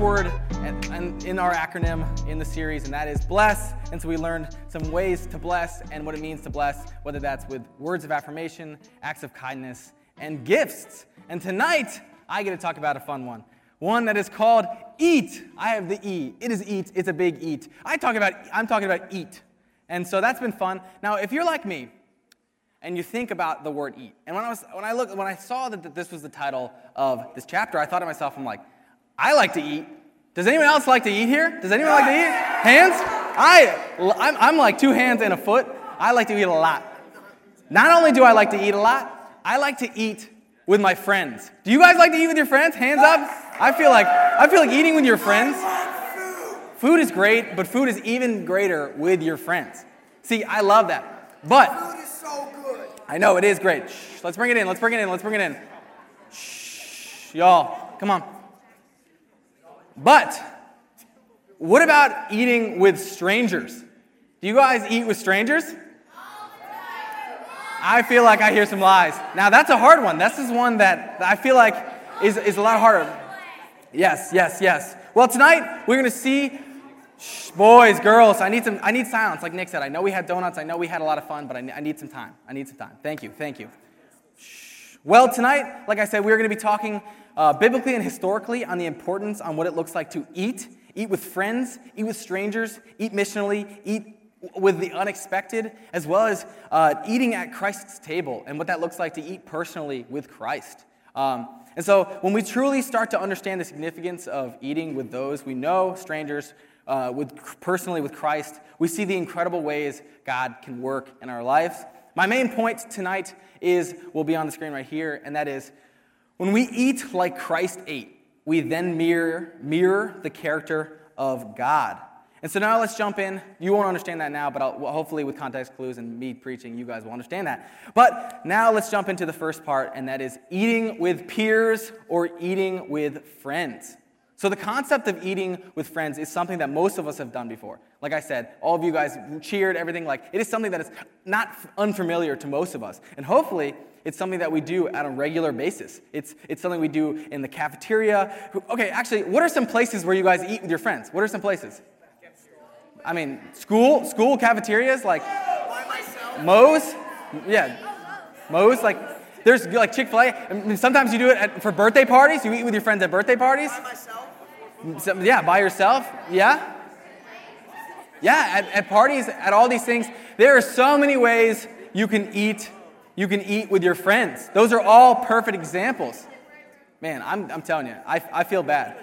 word and, in our acronym in the series, and that is bless. And so we learned some ways to bless and what it means to bless, whether that's with words of affirmation, acts of kindness, and gifts. And tonight, I get to talk about a fun one. One that is called eat. I have the E. It is eat. It's a big eat. I talk about I'm talking about eat. And so that's been fun. Now, if you're like me, and you think about the word eat. And when I was when I looked when I saw that this was the title of this chapter, I thought to myself, I'm like, I like to eat. Does anyone else like to eat here? Does anyone like to eat? Hands? I I'm, I'm like two hands and a foot. I like to eat a lot. Not only do I like to eat a lot, I like to eat with my friends. Do you guys like to eat with your friends? Hands up. I feel like I feel like eating with your friends. Food is great, but food is even greater with your friends. See, I love that. But I know it is great. Shh, let's bring it in. Let's bring it in. Let's bring it in. Shh, y'all, come on. But what about eating with strangers? Do you guys eat with strangers? I feel like I hear some lies. Now that's a hard one. This is one that I feel like is, is a lot harder. Yes, yes, yes. Well, tonight we're going to see Shh, boys, girls, I need some. I need silence. Like Nick said, I know we had donuts. I know we had a lot of fun, but I, I need some time. I need some time. Thank you. Thank you. Shh. Well, tonight, like I said, we're going to be talking uh, biblically and historically on the importance on what it looks like to eat, eat with friends, eat with strangers, eat missionally, eat with the unexpected, as well as uh, eating at Christ's table and what that looks like to eat personally with Christ. Um, and so, when we truly start to understand the significance of eating with those we know, strangers, uh, with, personally with Christ, we see the incredible ways God can work in our lives. My main point tonight is, will be on the screen right here, and that is when we eat like Christ ate, we then mirror, mirror the character of God. And so now let's jump in. You won't understand that now, but I'll, hopefully, with context clues and me preaching, you guys will understand that. But now let's jump into the first part, and that is eating with peers or eating with friends. So, the concept of eating with friends is something that most of us have done before. Like I said, all of you guys cheered, everything. Like, it is something that is not unfamiliar to most of us. And hopefully, it's something that we do on a regular basis. It's, it's something we do in the cafeteria. Okay, actually, what are some places where you guys eat with your friends? What are some places? I mean, school, school cafeterias, like Moe's. Yeah, Moe's. Like, there's like Chick Fil A. I mean, sometimes you do it at, for birthday parties. You eat with your friends at birthday parties. By So, yeah, by yourself. Yeah. Yeah, at, at parties, at all these things, there are so many ways you can eat. You can eat with your friends. Those are all perfect examples. Man, I'm, I'm telling you, I, I feel bad.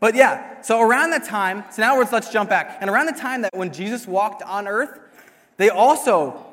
But yeah, so around that time, so now let's jump back. And around the time that when Jesus walked on earth, they also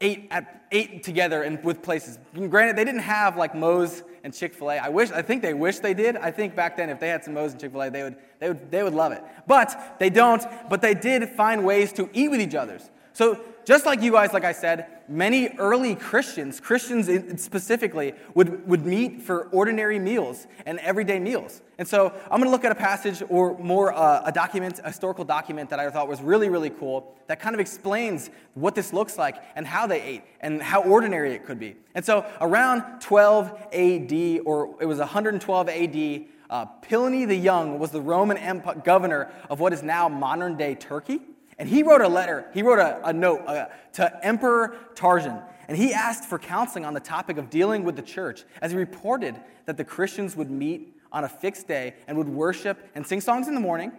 ate, at, ate together and with places. Granted, they didn't have like Moe's and Chick fil A. I wish, I think they wish they did. I think back then if they had some Moe's and Chick fil A, they would, they, would, they would love it. But they don't, but they did find ways to eat with each other. So just like you guys, like I said, many early Christians, Christians specifically, would, would meet for ordinary meals and everyday meals. And so I'm going to look at a passage or more uh, a document, a historical document that I thought was really, really cool that kind of explains what this looks like and how they ate and how ordinary it could be. And so around 12 AD, or it was 112 AD, uh, Pliny the Young was the Roman Empire, governor of what is now modern day Turkey. And he wrote a letter, he wrote a, a note uh, to Emperor Trajan, and he asked for counseling on the topic of dealing with the church, as he reported that the Christians would meet on a fixed day and would worship and sing songs in the morning,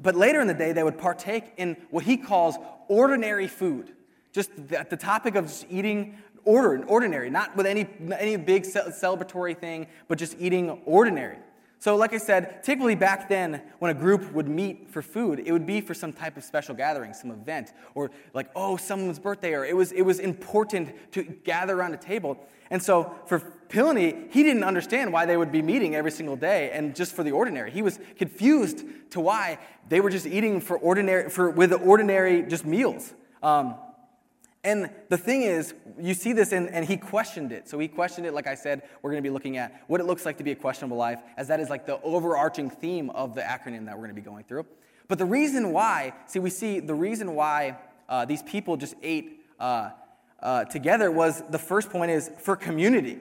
but later in the day they would partake in what he calls ordinary food, just the, the topic of just eating order, ordinary, not with any, any big celebratory thing, but just eating ordinary. So, like I said, typically back then, when a group would meet for food, it would be for some type of special gathering, some event, or like, oh, someone's birthday, or it was, it was important to gather around a table. And so, for Pliny, he didn't understand why they would be meeting every single day and just for the ordinary. He was confused to why they were just eating for ordinary, for, with the ordinary just meals. Um, and the thing is, you see this, in, and he questioned it. So he questioned it, like I said, we're going to be looking at what it looks like to be a questionable life, as that is like the overarching theme of the acronym that we're going to be going through. But the reason why, see, we see the reason why uh, these people just ate uh, uh, together was the first point is for community.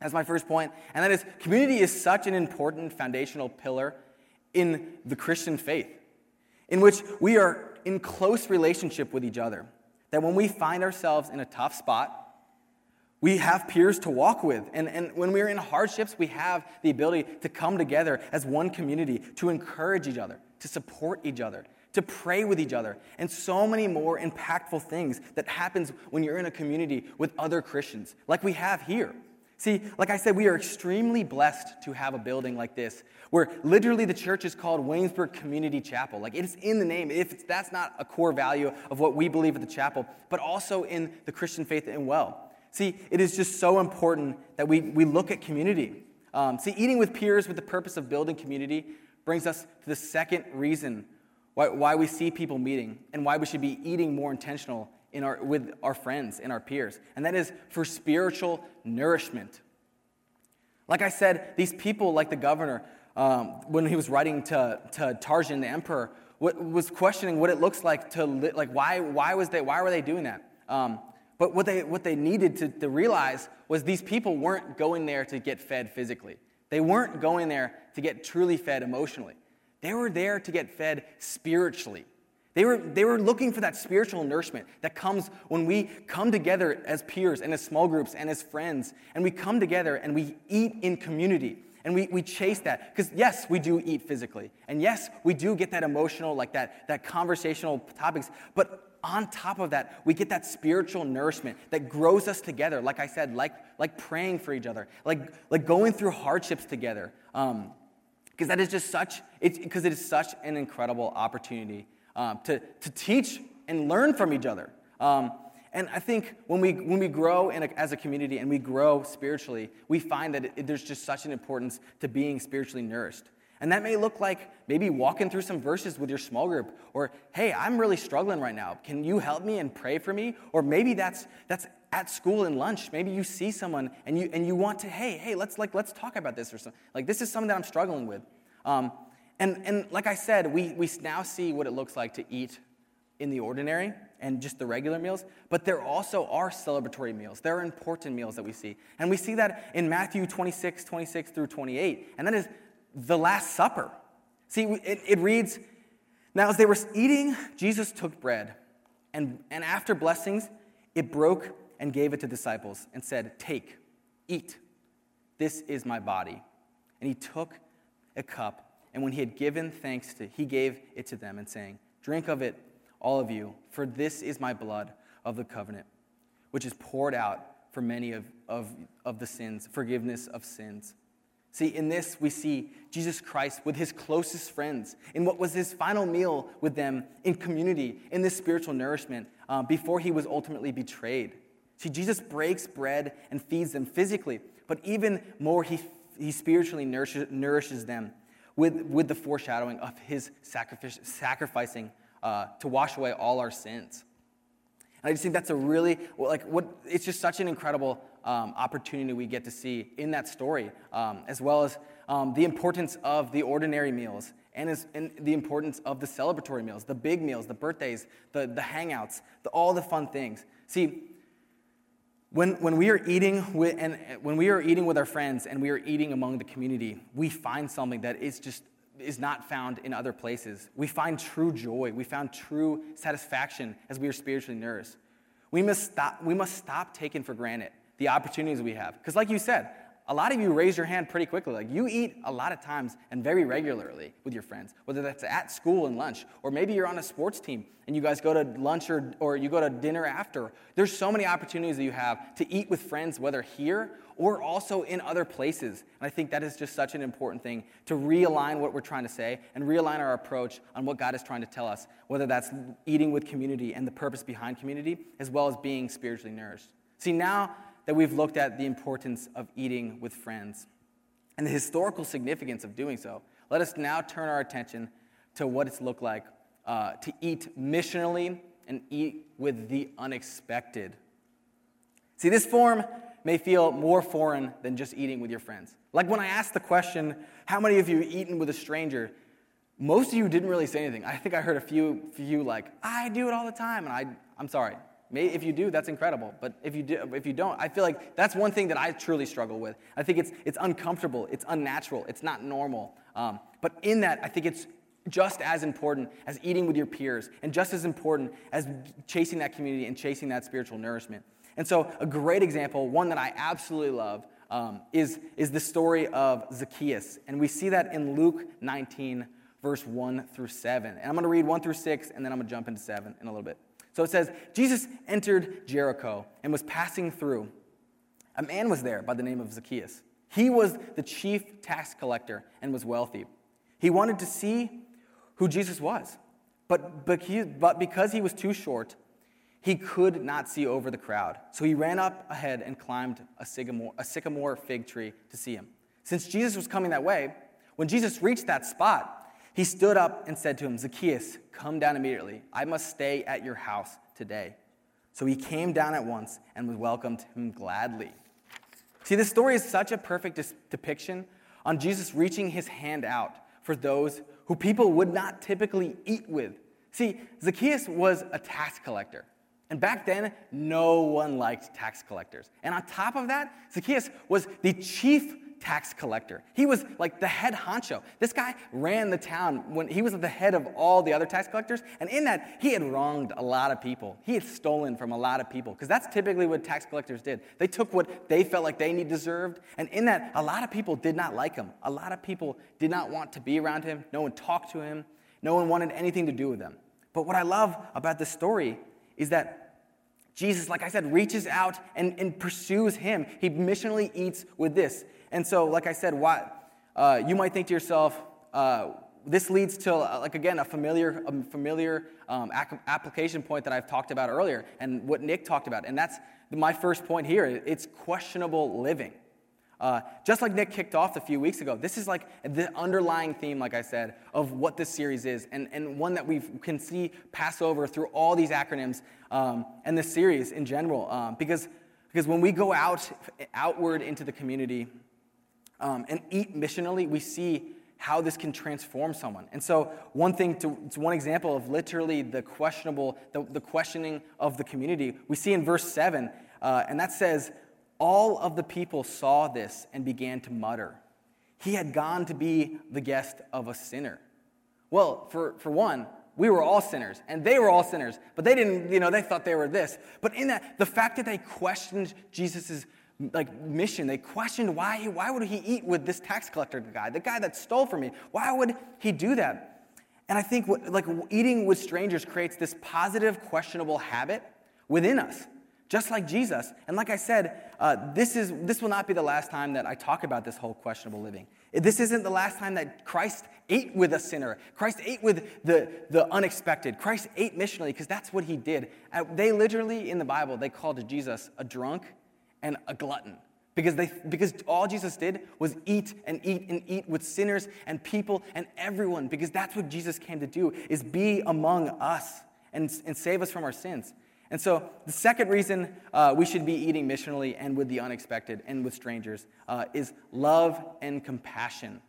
That's my first point. And that is community is such an important foundational pillar in the Christian faith, in which we are in close relationship with each other. That when we find ourselves in a tough spot, we have peers to walk with. And, and when we're in hardships, we have the ability to come together as one community to encourage each other, to support each other, to pray with each other, and so many more impactful things that happens when you're in a community with other Christians, like we have here. See, like I said, we are extremely blessed to have a building like this, where literally the church is called Williamsburg Community Chapel. Like it is in the name. If that's not a core value of what we believe at the chapel, but also in the Christian faith and well. See, it is just so important that we, we look at community. Um, see, eating with peers with the purpose of building community brings us to the second reason why, why we see people meeting and why we should be eating more intentional in our, with our friends and our peers, and that is for spiritual nourishment. Like I said, these people, like the governor, um, when he was writing to, to Trajan, the emperor, was questioning what it looks like to li- like why why was they why were they doing that? Um, but what they what they needed to, to realize was these people weren't going there to get fed physically. They weren't going there to get truly fed emotionally. They were there to get fed spiritually. They were, they were looking for that spiritual nourishment that comes when we come together as peers and as small groups and as friends, and we come together and we eat in community. And we, we chase that. Because, yes, we do eat physically. And yes, we do get that emotional, like that, that conversational topics. But on top of that, we get that spiritual nourishment that grows us together. Like I said, like, like praying for each other, like, like going through hardships together. Um, because that is just such because it is such an incredible opportunity um, to, to teach and learn from each other. Um, and i think when we when we grow a, as a community and we grow spiritually we find that it, there's just such an importance to being spiritually nourished. And that may look like maybe walking through some verses with your small group or hey i'm really struggling right now. Can you help me and pray for me? Or maybe that's that's at school and lunch. Maybe you see someone and you and you want to hey hey let's like let's talk about this or something like this is something that i'm struggling with. Um, and, and like I said, we, we now see what it looks like to eat in the ordinary and just the regular meals, but there also are celebratory meals. There are important meals that we see. And we see that in Matthew 26, 26 through 28, and that is the Last Supper. See, it, it reads Now, as they were eating, Jesus took bread, and, and after blessings, it broke and gave it to disciples and said, Take, eat. This is my body. And he took a cup, and when he had given thanks to, he gave it to them, and saying, Drink of it, all of you, for this is my blood of the covenant, which is poured out for many of, of, of the sins, forgiveness of sins. See, in this, we see Jesus Christ with his closest friends, in what was his final meal with them in community, in this spiritual nourishment, uh, before he was ultimately betrayed. See, Jesus breaks bread and feeds them physically, but even more, he he spiritually nourishes, nourishes them with, with the foreshadowing of his sacrificing uh, to wash away all our sins. And I just think that's a really, like, what, it's just such an incredible um, opportunity we get to see in that story, um, as well as um, the importance of the ordinary meals and, as, and, the importance of the celebratory meals, the big meals, the birthdays, the, the hangouts, the, all the fun things. See, when, when we are eating with, and when we are eating with our friends and we are eating among the community, we find something that is just is not found in other places. We find true joy. We found true satisfaction as we are spiritually nourished. We must stop, we must stop taking for granted the opportunities we have. Because, like you said, a lot of you raise your hand pretty quickly. Like you eat a lot of times and very regularly with your friends, whether that's at school and lunch, or maybe you're on a sports team and you guys go to lunch or, or you go to dinner after. There's so many opportunities that you have to eat with friends, whether here or also in other places. And I think that is just such an important thing to realign what we're trying to say and realign our approach on what God is trying to tell us, whether that's eating with community and the purpose behind community, as well as being spiritually nourished. See, now that we've looked at the importance of eating with friends and the historical significance of doing so, let us now turn our attention to what it's looked like uh, to eat missionally and eat with the unexpected. See, this form may feel more foreign than just eating with your friends. Like when I asked the question, how many of you eaten with a stranger? Most of you didn't really say anything. I think I heard a few, few like, I do it all the time, and I, I'm sorry, if you do, that's incredible. But if you, do, if you don't, I feel like that's one thing that I truly struggle with. I think it's, it's uncomfortable, it's unnatural, it's not normal. Um, but in that, I think it's just as important as eating with your peers and just as important as chasing that community and chasing that spiritual nourishment. And so, a great example, one that I absolutely love, um, is, is the story of Zacchaeus. And we see that in Luke 19, verse 1 through 7. And I'm going to read 1 through 6, and then I'm going to jump into 7 in a little bit. So it says Jesus entered Jericho and was passing through. A man was there by the name of Zacchaeus. He was the chief tax collector and was wealthy. He wanted to see who Jesus was, but, but, he, but because he was too short, he could not see over the crowd. So he ran up ahead and climbed a sycamore, a sycamore fig tree to see him. Since Jesus was coming that way, when Jesus reached that spot, he stood up and said to him, Zacchaeus, come down immediately. I must stay at your house today. So he came down at once and was welcomed him gladly. See, this story is such a perfect depiction on Jesus reaching his hand out for those who people would not typically eat with. See, Zacchaeus was a tax collector. And back then, no one liked tax collectors. And on top of that, Zacchaeus was the chief tax collector. He was like the head honcho. This guy ran the town when he was at the head of all the other tax collectors. And in that, he had wronged a lot of people. He had stolen from a lot of people because that's typically what tax collectors did. They took what they felt like they deserved. And in that, a lot of people did not like him. A lot of people did not want to be around him. No one talked to him. No one wanted anything to do with him. But what I love about this story is that Jesus, like I said, reaches out and, and pursues him. He missionally eats with this. And so, like I said, why, uh, you might think to yourself, uh, this leads to, uh, like again, a familiar, a familiar um, application point that I've talked about earlier, and what Nick talked about, and that's my first point here. It's questionable living. Uh, just like Nick kicked off a few weeks ago, this is like the underlying theme, like I said, of what this series is, and, and one that we can see pass over through all these acronyms um, and this series in general. Um, because, because when we go out outward into the community, um, and eat missionally, we see how this can transform someone. And so, one thing to, it's one example of literally the questionable, the, the questioning of the community. We see in verse 7, uh, and that says, All of the people saw this and began to mutter. He had gone to be the guest of a sinner. Well, for, for one, we were all sinners and they were all sinners, but they didn't, you know, they thought they were this. But in that, the fact that they questioned Jesus' like mission. They questioned why, why would he eat with this tax collector guy, the guy that stole from me? Why would he do that? And I think what, like eating with strangers creates this positive, questionable habit within us, just like Jesus. And like I said, uh, this, is, this will not be the last time that I talk about this whole questionable living. This isn't the last time that Christ ate with a sinner. Christ ate with the, the unexpected. Christ ate missionally because that's what he did. They literally, in the Bible, they called Jesus a drunk and a glutton. Because, they, because all Jesus did was eat and eat and eat with sinners and people and everyone, because that's what Jesus came to do, is be among us and, and save us from our sins. And so the second reason uh, we should be eating missionally and with the unexpected and with strangers uh, is love and compassion.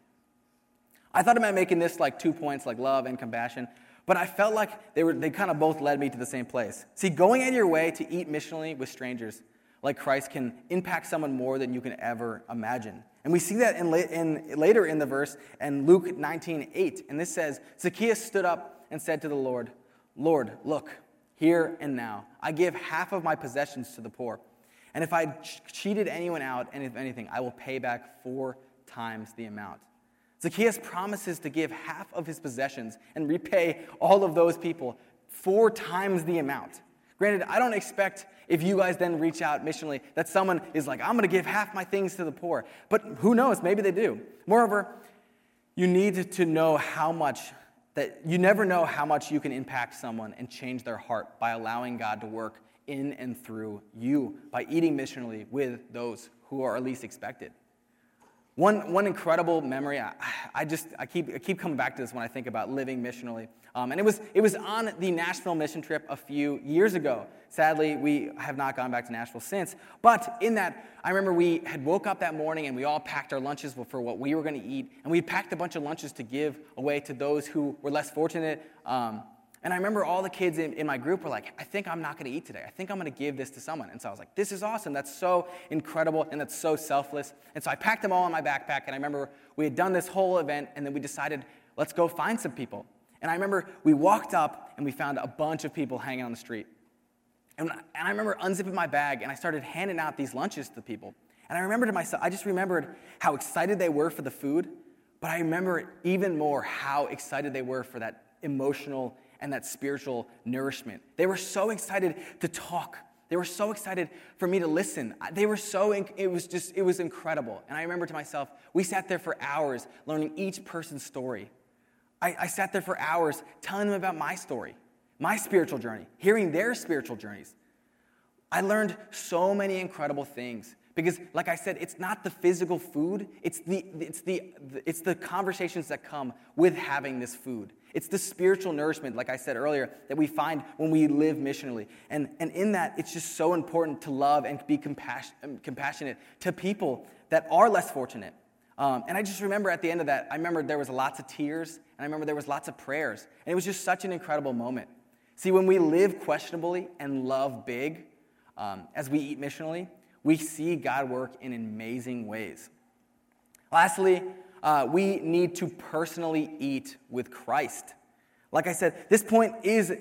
I thought about making this like two points, like love and compassion, but I felt like they, were, they kind of both led me to the same place. See, going out of your way to eat missionally with strangers like Christ can impact someone more than you can ever imagine. And we see that in, in, later in the verse in Luke 19 8. And this says, Zacchaeus stood up and said to the Lord, Lord, look, here and now, I give half of my possessions to the poor. And if I cheated anyone out, and if anything, I will pay back four times the amount. Zacchaeus promises to give half of his possessions and repay all of those people four times the amount. Granted, I don't expect if you guys then reach out missionally that someone is like, I'm going to give half my things to the poor. But who knows? Maybe they do. Moreover, you need to know how much that you never know how much you can impact someone and change their heart by allowing God to work in and through you by eating missionally with those who are least expected. One, one incredible memory, I, I just I keep, I keep coming back to this when I think about living missionally. Um, and it was, it was on the Nashville mission trip a few years ago. Sadly, we have not gone back to Nashville since. But in that, I remember we had woke up that morning and we all packed our lunches for what we were going to eat. And we packed a bunch of lunches to give away to those who were less fortunate. Um, And I remember all the kids in, in my group were like, I think I'm not going to eat today. I think I'm going to give this to someone. And so I was like, this is awesome. That's so incredible and that's so selfless. And so I packed them all in my backpack. And I remember we had done this whole event and then we decided, let's go find some people. And I remember we walked up and we found a bunch of people hanging on the street. And, and I remember unzipping my bag and I started handing out these lunches to the people. And I remember to myself, I just remembered how excited they were for the food, but I remember even more how excited they were for that emotional and that spiritual nourishment. They were so excited to talk. They were so excited for me to listen. They were so, it was just, it was incredible. And I remember to myself, we sat there for hours learning each person's story. I, I sat there for hours telling them about my story, my spiritual journey, hearing their spiritual journeys. I learned so many incredible things because, like I said, it's not the physical food, it's the, it's the, it's the conversations that come with having this food. It's the spiritual nourishment, like I said earlier, that we find when we live missionally. And, and in that, it's just so important to love and be um, compassionate to people that are less fortunate. Um, and I just remember at the end of that, I remember there was lots of tears, and I remember there was lots of prayers. And it was just such an incredible moment. See, when we live questionably and love big, um, as we eat missionally, we see God work in amazing ways. Lastly, uh, we need to personally eat with Christ. Like I said, this point is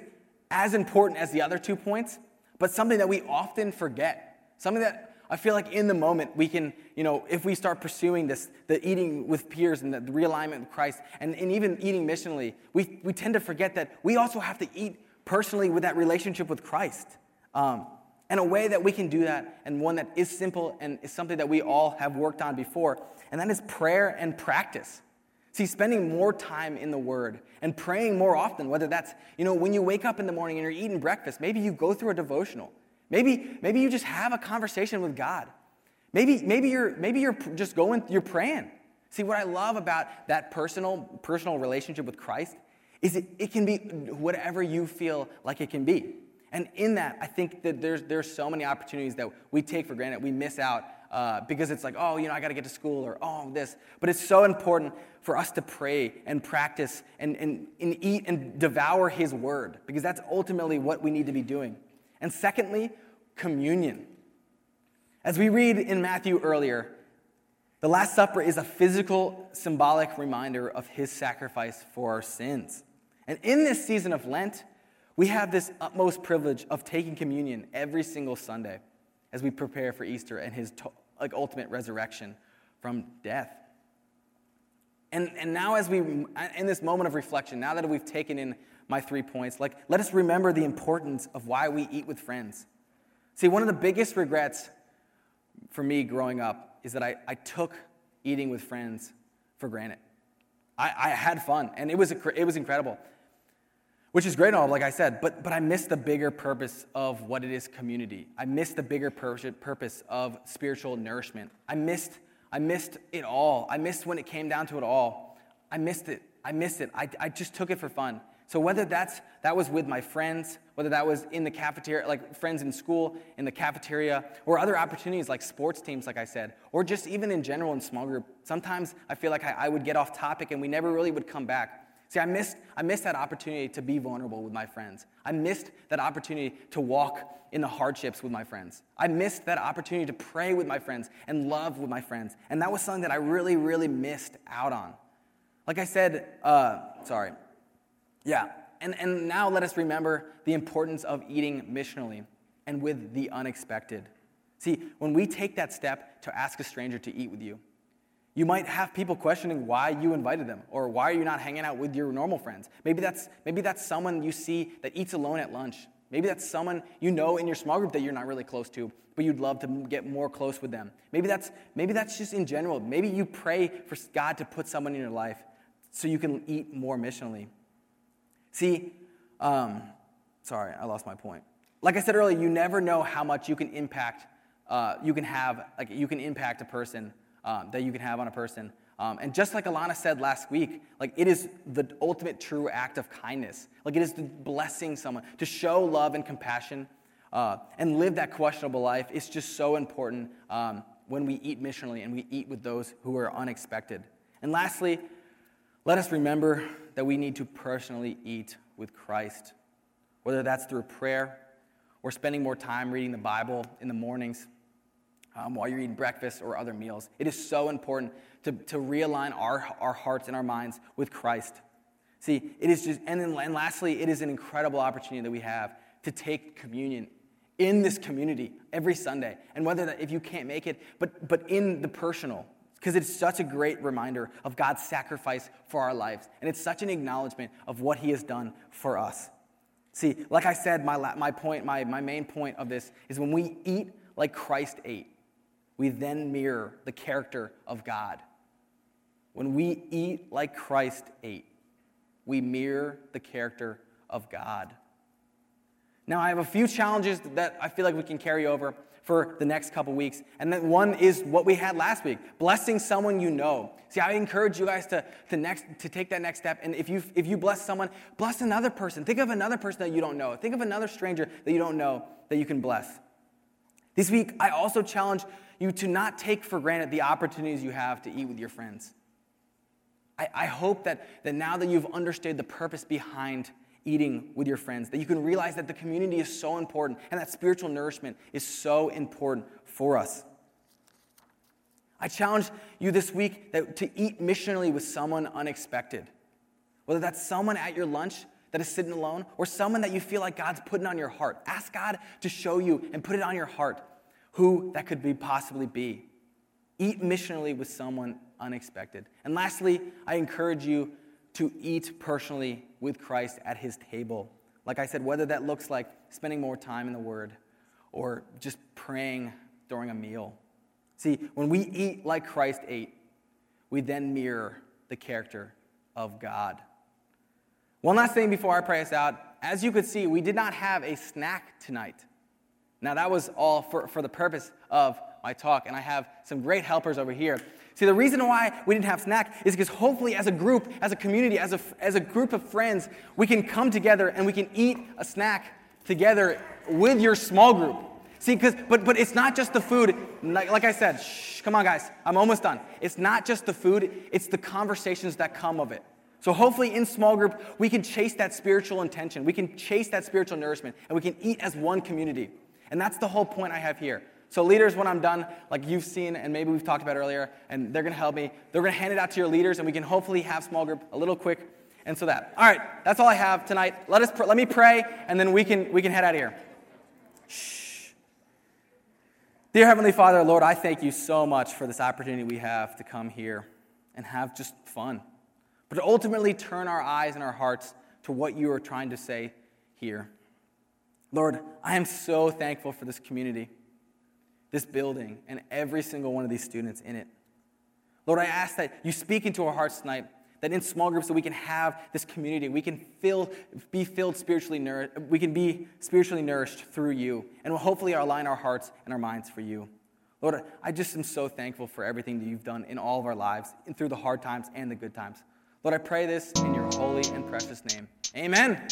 as important as the other two points, but something that we often forget. Something that I feel like in the moment we can, you know, if we start pursuing this, the eating with peers and the realignment with Christ, and, and even eating missionally, we, we tend to forget that we also have to eat personally with that relationship with Christ. Um, and a way that we can do that, and one that is simple and is something that we all have worked on before, and that is prayer and practice. See, spending more time in the Word and praying more often, whether that's, you know, when you wake up in the morning and you're eating breakfast, maybe you go through a devotional. Maybe, maybe you just have a conversation with God. Maybe, maybe, you're, maybe you're just going, you're praying. See, what I love about that personal, personal relationship with Christ is it, it can be whatever you feel like it can be. And in that, I think that there's, there's so many opportunities that we take for granted, we miss out uh, because it's like, oh, you know, I got to get to school or oh, this. But it's so important for us to pray and practice and, and, and eat and devour His word because that's ultimately what we need to be doing. And secondly, communion. As we read in Matthew earlier, the Last Supper is a physical, symbolic reminder of His sacrifice for our sins. And in this season of Lent, we have this utmost privilege of taking communion every single Sunday as we prepare for Easter and his to- like ultimate resurrection from death. And, and now, as we, in this moment of reflection, now that we've taken in my three points, like, let us remember the importance of why we eat with friends. See, one of the biggest regrets for me growing up is that I, I took eating with friends for granted. I, I had fun, and it was, it was incredible which is great and all, like I said, but, but I missed the bigger purpose of what it is community. I missed the bigger pur- purpose of spiritual nourishment. I missed, I missed it all. I missed when it came down to it all. I missed it. I missed it. I, I just took it for fun. So whether that's that was with my friends, whether that was in the cafeteria, like friends in school, in the cafeteria, or other opportunities like sports teams, like I said, or just even in general in small group, sometimes I feel like I, I would get off topic and we never really would come back. See, I missed, I missed that opportunity to be vulnerable with my friends. I missed that opportunity to walk in the hardships with my friends. I missed that opportunity to pray with my friends and love with my friends. And that was something that I really, really missed out on. Like I said, uh, sorry. Yeah. And, and now let us remember the importance of eating missionally and with the unexpected. See, when we take that step to ask a stranger to eat with you, you might have people questioning why you invited them or why are you not hanging out with your normal friends. Maybe that's, maybe that's someone you see that eats alone at lunch. Maybe that's someone you know in your small group that you're not really close to, but you'd love to get more close with them. Maybe that's, maybe that's just in general. Maybe you pray for God to put someone in your life so you can eat more missionally. See, um, sorry, I lost my point. Like I said earlier, you never know how much you can impact, uh, you can have, like you can impact a person um, that you can have on a person. Um, and just like Alana said last week, like it is the ultimate true act of kindness. Like it is blessing someone to show love and compassion uh, and live that questionable life. It's just so important um, when we eat missionally and we eat with those who are unexpected. And lastly, Let us remember that we need to personally eat with Christ, whether that's through prayer or spending more time reading the Bible in the mornings um, while you're eating breakfast or other meals. It is so important to, to realign our, our hearts and our minds with Christ. See, it is just, and then and lastly, it is an incredible opportunity that we have to take communion in this community every Sunday. And whether that, if you can't make it, but, but in the personal, because it's such a great reminder of God's sacrifice for our lives. And it's such an acknowledgement of what He has done for us. See, like I said, my, my point, my, my main point of this is when we eat like Christ ate, we then mirror the character of God. When we eat like Christ ate, we mirror the character of God. Now, I have a few challenges that I feel like we can carry over for the next couple weeks. And then one is what we had last week blessing someone you know. See, I encourage you guys to, to, next, to take that next step. And if you, if you bless someone, bless another person. Think of another person that you don't know. Think of another stranger that you don't know that you can bless. This week, I also challenge you to not take for granted the opportunities you have to eat with your friends. I, I hope that, that now that you've understood the purpose behind eating with your friends, that you can realize that the community is so important and that spiritual nourishment is so important for us. I challenge you this week that, to eat missionally with someone unexpected. Whether that's someone at your lunch that is sitting alone or someone that you feel like God's putting on your heart. Ask God to show you and put it on your heart who that could be possibly be. Eat missionally with someone unexpected. And lastly, I encourage you to eat personally with Christ at his table. Like I said, whether that looks like spending more time in the Word or just praying during a meal. See, when we eat like Christ ate, we then mirror the character of God. One last thing before I pray us out. As you could see, we did not have a snack tonight. Now, that was all for, for the purpose of my talk, and I have some great helpers over here. See, the reason why we didn't have snack is because hopefully, as a group, as a community, as a, as a group of friends, we can come together and we can eat a snack together with your small group. See, because but but it's not just the food. Like, like I said, shh, come on, guys, I'm almost done. It's not just the food; it's the conversations that come of it. So hopefully, in small group, we can chase that spiritual intention. We can chase that spiritual nourishment, and we can eat as one community. And that's the whole point I have here. So, leaders, when I'm done, like you've seen and maybe we've talked about earlier, and they're going to help me, they're going to hand it out to your leaders, and we can hopefully have small group a little quick. And so that. All right, that's all I have tonight. Let us pr- let me pray, and then we can we can head out of here. Shh. Dear Heavenly Father, Lord, I thank you so much for this opportunity we have to come here and have just fun, but to ultimately turn our eyes and our hearts to what you are trying to say here. Lord, I am so thankful for this community this building, and every single one of these students in it. Lord, I ask that you speak into our hearts tonight, that in small groups that we can have this community, we can fill, be filled spiritually nourished, we can be spiritually nourished through you, and will hopefully align our hearts and our minds for you. Lord, I just am so thankful for everything that you've done in all of our lives, and through the hard times and the good times. Lord, I pray this in your holy and precious name. Amen.